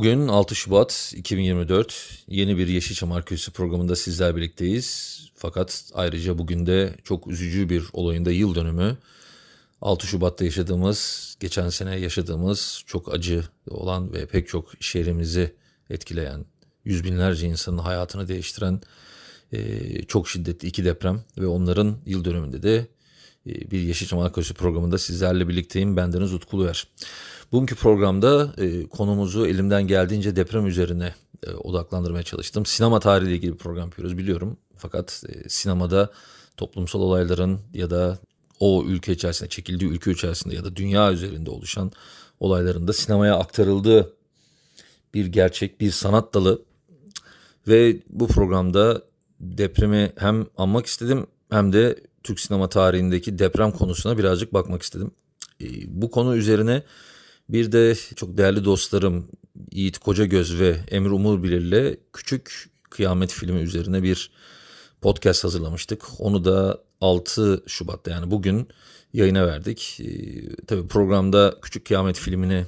Bugün 6 Şubat 2024 yeni bir Yeşilçam Arkeolojisi programında sizler birlikteyiz. Fakat ayrıca bugün de çok üzücü bir olayında yıl dönümü. 6 Şubat'ta yaşadığımız, geçen sene yaşadığımız çok acı olan ve pek çok şehrimizi etkileyen, yüz binlerce insanın hayatını değiştiren e, çok şiddetli iki deprem ve onların yıl dönümünde de e, bir Yeşilçam Arkeolojisi programında sizlerle birlikteyim. Bendeniz Utku Uluer. Bugünkü programda e, konumuzu elimden geldiğince deprem üzerine e, odaklandırmaya çalıştım. Sinema tarihiyle ilgili bir program yapıyoruz biliyorum. Fakat e, sinemada toplumsal olayların ya da o ülke içerisinde çekildiği ülke içerisinde ya da dünya üzerinde oluşan olayların da sinemaya aktarıldığı bir gerçek, bir sanat dalı. Ve bu programda depremi hem anmak istedim hem de Türk sinema tarihindeki deprem konusuna birazcık bakmak istedim. E, bu konu üzerine bir de çok değerli dostlarım Yiğit Kocagöz ve Emre Umurbilir ile Küçük Kıyamet filmi üzerine bir podcast hazırlamıştık. Onu da 6 Şubat'ta yani bugün yayına verdik. Ee, tabii programda Küçük Kıyamet filmini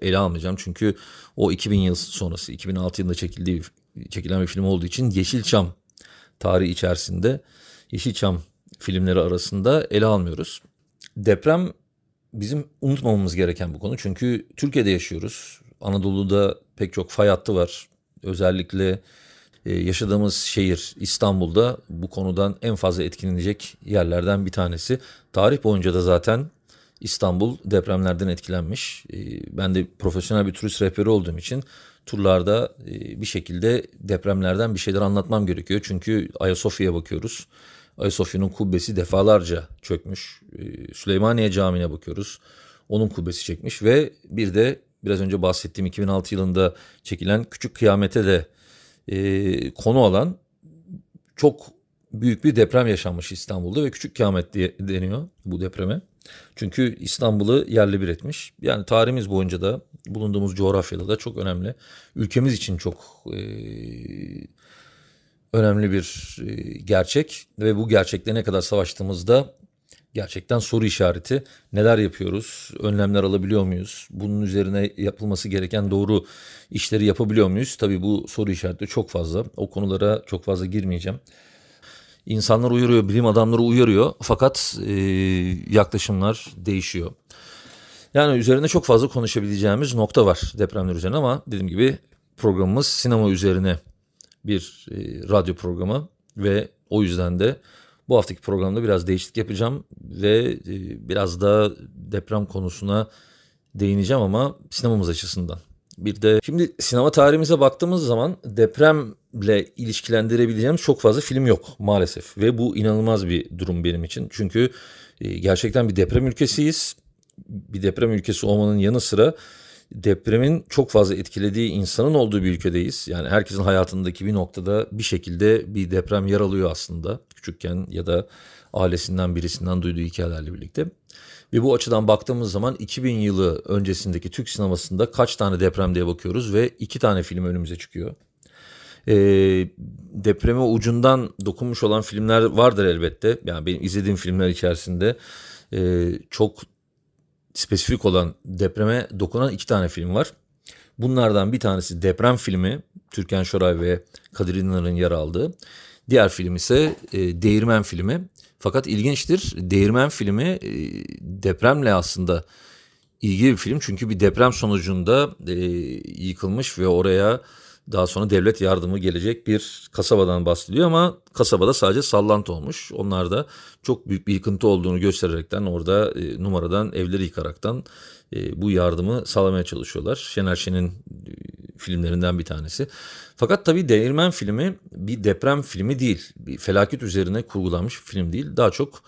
ele almayacağım. Çünkü o 2000 yıl sonrası 2006 yılında çekildiği çekilen bir film olduğu için Yeşilçam tarihi içerisinde Yeşilçam filmleri arasında ele almıyoruz. Deprem bizim unutmamamız gereken bu konu. Çünkü Türkiye'de yaşıyoruz. Anadolu'da pek çok fay hattı var. Özellikle e, yaşadığımız şehir İstanbul'da bu konudan en fazla etkilenecek yerlerden bir tanesi. Tarih boyunca da zaten İstanbul depremlerden etkilenmiş. E, ben de profesyonel bir turist rehberi olduğum için turlarda e, bir şekilde depremlerden bir şeyler anlatmam gerekiyor. Çünkü Ayasofya'ya bakıyoruz. Ayasofya'nın kubbesi defalarca çökmüş. Ee, Süleymaniye Camii'ne bakıyoruz. Onun kubbesi çekmiş ve bir de biraz önce bahsettiğim 2006 yılında çekilen Küçük Kıyamet'e de e, konu alan çok büyük bir deprem yaşanmış İstanbul'da ve Küçük Kıyamet diye deniyor bu depreme. Çünkü İstanbul'u yerle bir etmiş. Yani tarihimiz boyunca da bulunduğumuz coğrafyada da çok önemli. Ülkemiz için çok e, önemli bir e, gerçek ve bu gerçekle ne kadar savaştığımızda gerçekten soru işareti. Neler yapıyoruz? Önlemler alabiliyor muyuz? Bunun üzerine yapılması gereken doğru işleri yapabiliyor muyuz? Tabii bu soru işareti çok fazla. O konulara çok fazla girmeyeceğim. İnsanlar uyarıyor, bilim adamları uyarıyor fakat e, yaklaşımlar değişiyor. Yani üzerine çok fazla konuşabileceğimiz nokta var depremler üzerine ama dediğim gibi programımız sinema üzerine bir e, radyo programı ve o yüzden de bu haftaki programda biraz değişiklik yapacağım ve e, biraz da deprem konusuna değineceğim ama sinemamız açısından. Bir de şimdi sinema tarihimize baktığımız zaman depremle ilişkilendirebileceğimiz çok fazla film yok maalesef. Ve bu inanılmaz bir durum benim için. Çünkü e, gerçekten bir deprem ülkesiyiz. Bir deprem ülkesi olmanın yanı sıra depremin çok fazla etkilediği insanın olduğu bir ülkedeyiz. Yani herkesin hayatındaki bir noktada bir şekilde bir deprem yer alıyor aslında küçükken ya da ailesinden birisinden duyduğu hikayelerle birlikte. Ve bu açıdan baktığımız zaman 2000 yılı öncesindeki Türk sinemasında kaç tane deprem diye bakıyoruz ve iki tane film önümüze çıkıyor. E, depreme ucundan dokunmuş olan filmler vardır elbette. Yani benim izlediğim filmler içerisinde e, çok spesifik olan depreme dokunan iki tane film var. Bunlardan bir tanesi deprem filmi Türkan Şoray ve Kadir İnanır'ın yer aldığı. Diğer film ise e, Değirmen filmi. Fakat ilginçtir Değirmen filmi e, depremle aslında ilgili bir film. Çünkü bir deprem sonucunda e, yıkılmış ve oraya daha sonra devlet yardımı gelecek bir kasabadan bahsediyor ama kasabada sadece sallantı olmuş. Onlar da çok büyük bir yıkıntı olduğunu göstererekten orada e, numaradan evleri yıkaraktan e, bu yardımı sağlamaya çalışıyorlar. Şener Şen'in e, filmlerinden bir tanesi. Fakat tabii Değirmen filmi bir deprem filmi değil. Bir felaket üzerine kurgulanmış bir film değil. Daha çok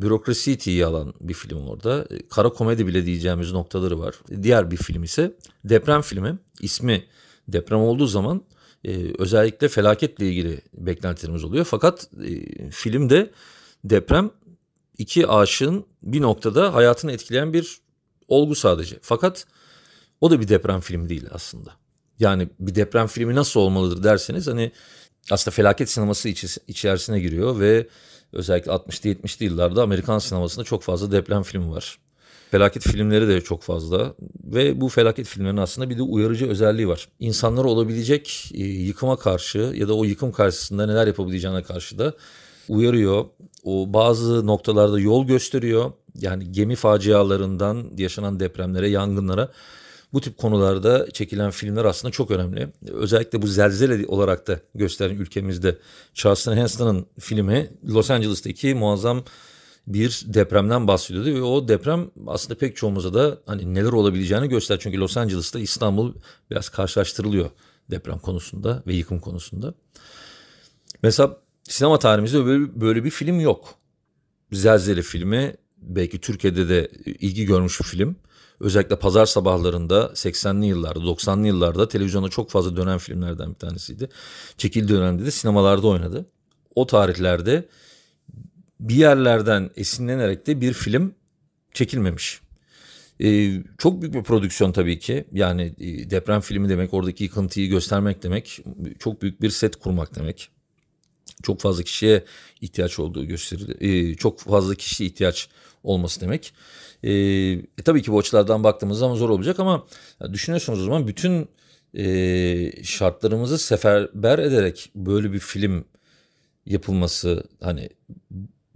bürokrasiyi tiye alan bir film orada. Kara komedi bile diyeceğimiz noktaları var. Diğer bir film ise deprem filmi. İsmi deprem olduğu zaman e, özellikle felaketle ilgili beklentilerimiz oluyor. Fakat e, filmde deprem iki aşığın bir noktada hayatını etkileyen bir olgu sadece. Fakat o da bir deprem filmi değil aslında. Yani bir deprem filmi nasıl olmalıdır derseniz hani aslında felaket sineması içerisine giriyor ve özellikle 60'lı 70'li yıllarda Amerikan sinemasında çok fazla deprem filmi var. Felaket filmleri de çok fazla ve bu felaket filmlerinin aslında bir de uyarıcı özelliği var. İnsanlara olabilecek e, yıkıma karşı ya da o yıkım karşısında neler yapabileceğine karşı da uyarıyor. O bazı noktalarda yol gösteriyor. Yani gemi facialarından yaşanan depremlere, yangınlara bu tip konularda çekilen filmler aslında çok önemli. Özellikle bu zelzele olarak da gösteren ülkemizde Charleston Heston'ın filmi Los Angeles'taki muazzam bir depremden bahsediyordu ve o deprem aslında pek çoğumuza da hani neler olabileceğini göster. Çünkü Los Angeles'ta İstanbul biraz karşılaştırılıyor deprem konusunda ve yıkım konusunda. Mesela sinema tarihimizde böyle, böyle bir film yok. Zelzele filmi belki Türkiye'de de ilgi görmüş bir film. Özellikle pazar sabahlarında 80'li yıllarda 90'lı yıllarda televizyonda çok fazla dönen filmlerden bir tanesiydi. Çekildiği dönemde de sinemalarda oynadı. O tarihlerde bir yerlerden esinlenerek de bir film çekilmemiş. Ee, çok büyük bir prodüksiyon tabii ki. Yani e, deprem filmi demek, oradaki yıkıntıyı göstermek demek, çok büyük bir set kurmak demek. Çok fazla kişiye ihtiyaç olduğu gösterildi. Ee, çok fazla kişi ihtiyaç olması demek. Ee, tabii ki bu açılardan baktığımız zaman zor olacak ama düşünüyorsunuz o zaman bütün e, şartlarımızı seferber ederek böyle bir film yapılması hani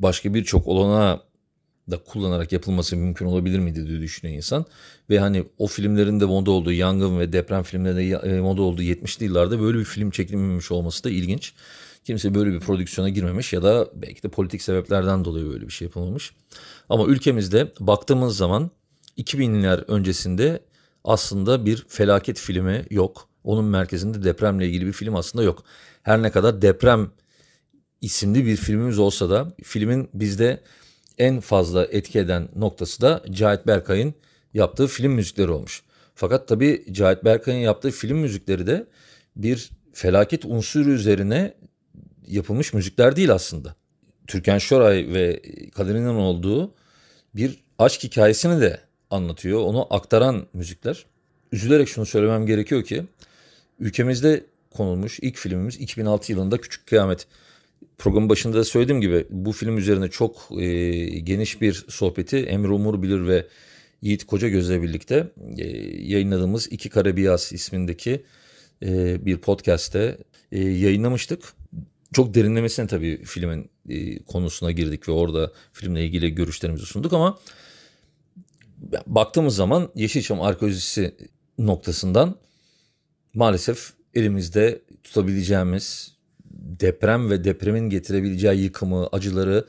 başka birçok olana da kullanarak yapılması mümkün olabilir miydi diye düşünüyor insan. Ve hani o filmlerin de moda olduğu yangın ve deprem filmlerinde e, moda olduğu 70'li yıllarda böyle bir film çekilmemiş olması da ilginç. Kimse böyle bir prodüksiyona girmemiş ya da belki de politik sebeplerden dolayı böyle bir şey yapılmamış. Ama ülkemizde baktığımız zaman 2000'ler öncesinde aslında bir felaket filmi yok. Onun merkezinde depremle ilgili bir film aslında yok. Her ne kadar deprem isimli bir filmimiz olsa da filmin bizde en fazla etki eden noktası da Cahit Berkay'ın yaptığı film müzikleri olmuş. Fakat tabii Cahit Berkay'ın yaptığı film müzikleri de bir felaket unsuru üzerine yapılmış müzikler değil aslında. Türkan Şoray ve Kadir olduğu bir aşk hikayesini de anlatıyor. Onu aktaran müzikler. Üzülerek şunu söylemem gerekiyor ki ülkemizde konulmuş ilk filmimiz 2006 yılında Küçük Kıyamet. Programın başında da söylediğim gibi bu film üzerine çok e, geniş bir sohbeti Emre Umur Bilir ve Yiğit Koca Göz'le birlikte e, yayınladığımız İki Kare Biyas ismindeki e, bir podcast'te e, yayınlamıştık. Çok derinlemesine tabii filmin e, konusuna girdik ve orada filmle ilgili görüşlerimizi sunduk ama baktığımız zaman Yeşilçam arkeolojisi noktasından maalesef elimizde tutabileceğimiz deprem ve depremin getirebileceği yıkımı, acıları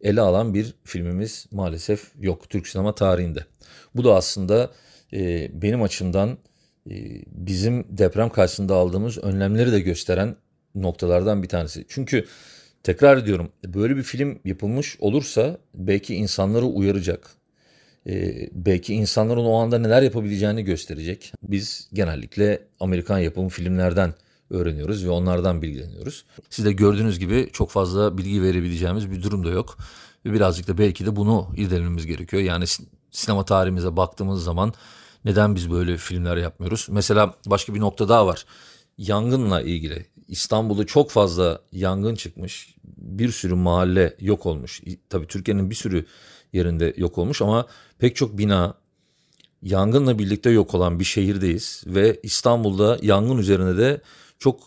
ele alan bir filmimiz maalesef yok Türk sinema tarihinde. Bu da aslında e, benim açımdan e, bizim deprem karşısında aldığımız önlemleri de gösteren noktalardan bir tanesi. Çünkü tekrar ediyorum böyle bir film yapılmış olursa belki insanları uyaracak. Ee, belki insanların o anda neler yapabileceğini gösterecek. Biz genellikle Amerikan yapımı filmlerden öğreniyoruz ve onlardan bilgileniyoruz. Siz de gördüğünüz gibi çok fazla bilgi verebileceğimiz bir durum da yok. Ve birazcık da belki de bunu irdelememiz gerekiyor. Yani sinema tarihimize baktığımız zaman neden biz böyle filmler yapmıyoruz? Mesela başka bir nokta daha var. Yangınla ilgili İstanbul'da çok fazla yangın çıkmış. Bir sürü mahalle yok olmuş. Tabii Türkiye'nin bir sürü yerinde yok olmuş ama pek çok bina yangınla birlikte yok olan bir şehirdeyiz ve İstanbul'da yangın üzerine de çok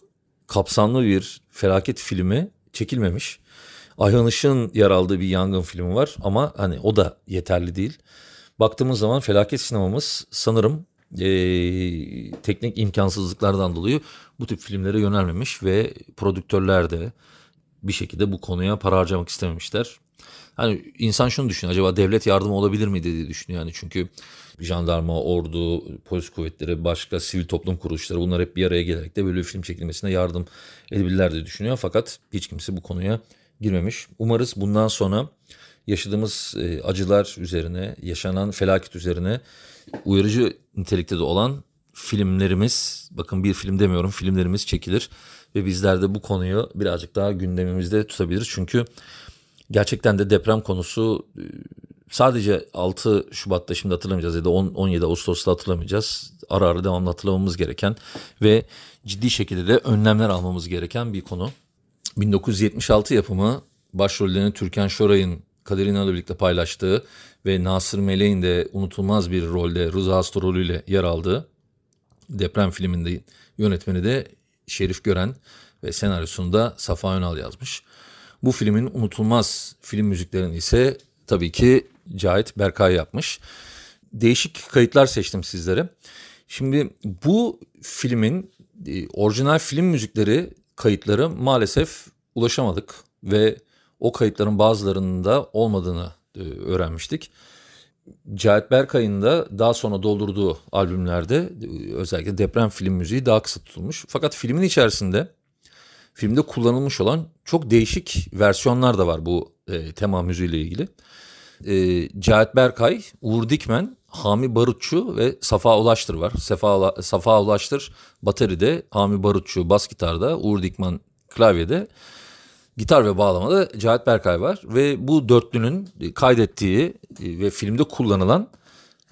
kapsamlı bir felaket filmi çekilmemiş. Ayhan Işık'ın yer aldığı bir yangın filmi var ama hani o da yeterli değil. Baktığımız zaman felaket sinemamız sanırım e, teknik imkansızlıklardan dolayı bu tip filmlere yönelmemiş ve prodüktörler de bir şekilde bu konuya para harcamak istememişler. Hani insan şunu düşünüyor acaba devlet yardım olabilir mi diye düşünüyor yani çünkü jandarma, ordu, polis kuvvetleri, başka sivil toplum kuruluşları bunlar hep bir araya gelerek de böyle bir film çekilmesine yardım edebilirler diye düşünüyor. Fakat hiç kimse bu konuya girmemiş. Umarız bundan sonra yaşadığımız e, acılar üzerine, yaşanan felaket üzerine uyarıcı nitelikte de olan filmlerimiz, bakın bir film demiyorum, filmlerimiz çekilir ve bizler de bu konuyu birazcık daha gündemimizde tutabiliriz. Çünkü gerçekten de deprem konusu e, sadece 6 Şubat'ta şimdi hatırlamayacağız ya da 10, 17 Ağustos'ta hatırlamayacağız. Ara ara devamlı hatırlamamız gereken ve ciddi şekilde de önlemler almamız gereken bir konu. 1976 yapımı başrollerini Türkan Şoray'ın Kadir İnan'la birlikte paylaştığı ve Nasır Melek'in de unutulmaz bir rolde Rıza Hasta rolüyle yer aldığı deprem filminde yönetmeni de Şerif Gören ve senaryosunu da Safa Önal yazmış. Bu filmin unutulmaz film müziklerini ise tabii ki Cahit Berkay yapmış. Değişik kayıtlar seçtim sizlere. Şimdi bu filmin e, orijinal film müzikleri kayıtları maalesef ulaşamadık ve o kayıtların bazılarının da olmadığını e, öğrenmiştik. Cahit Berkay'ın da daha sonra doldurduğu albümlerde özellikle deprem film müziği daha kısa tutulmuş. Fakat filmin içerisinde filmde kullanılmış olan çok değişik versiyonlar da var bu e, tema müziğiyle ilgili. E, Cahit Berkay, Uğur Dikmen, Hami Barutçu ve Safa Ulaştır var. Safa, Safa Ulaştır bateride, Hami Barutçu bas gitarda, Uğur Dikmen klavyede. Gitar ve bağlamada Cahit Berkay var ve bu dörtlünün kaydettiği e, ve filmde kullanılan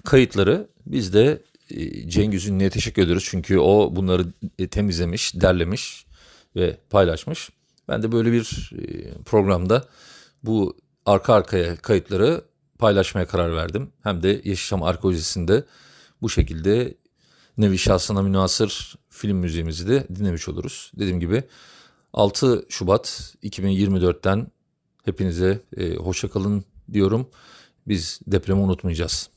kayıtları biz de e, Cengiz Ünlü'ye teşekkür ediyoruz. Çünkü o bunları e, temizlemiş, derlemiş ve paylaşmış. Ben de böyle bir programda bu arka arkaya kayıtları paylaşmaya karar verdim. Hem de Yeşilçam Arkeolojisi'nde bu şekilde nevi şahsına münasır film müziğimizi de dinlemiş oluruz. Dediğim gibi 6 Şubat 2024'ten hepinize e, hoşça diyorum. Biz depremi unutmayacağız.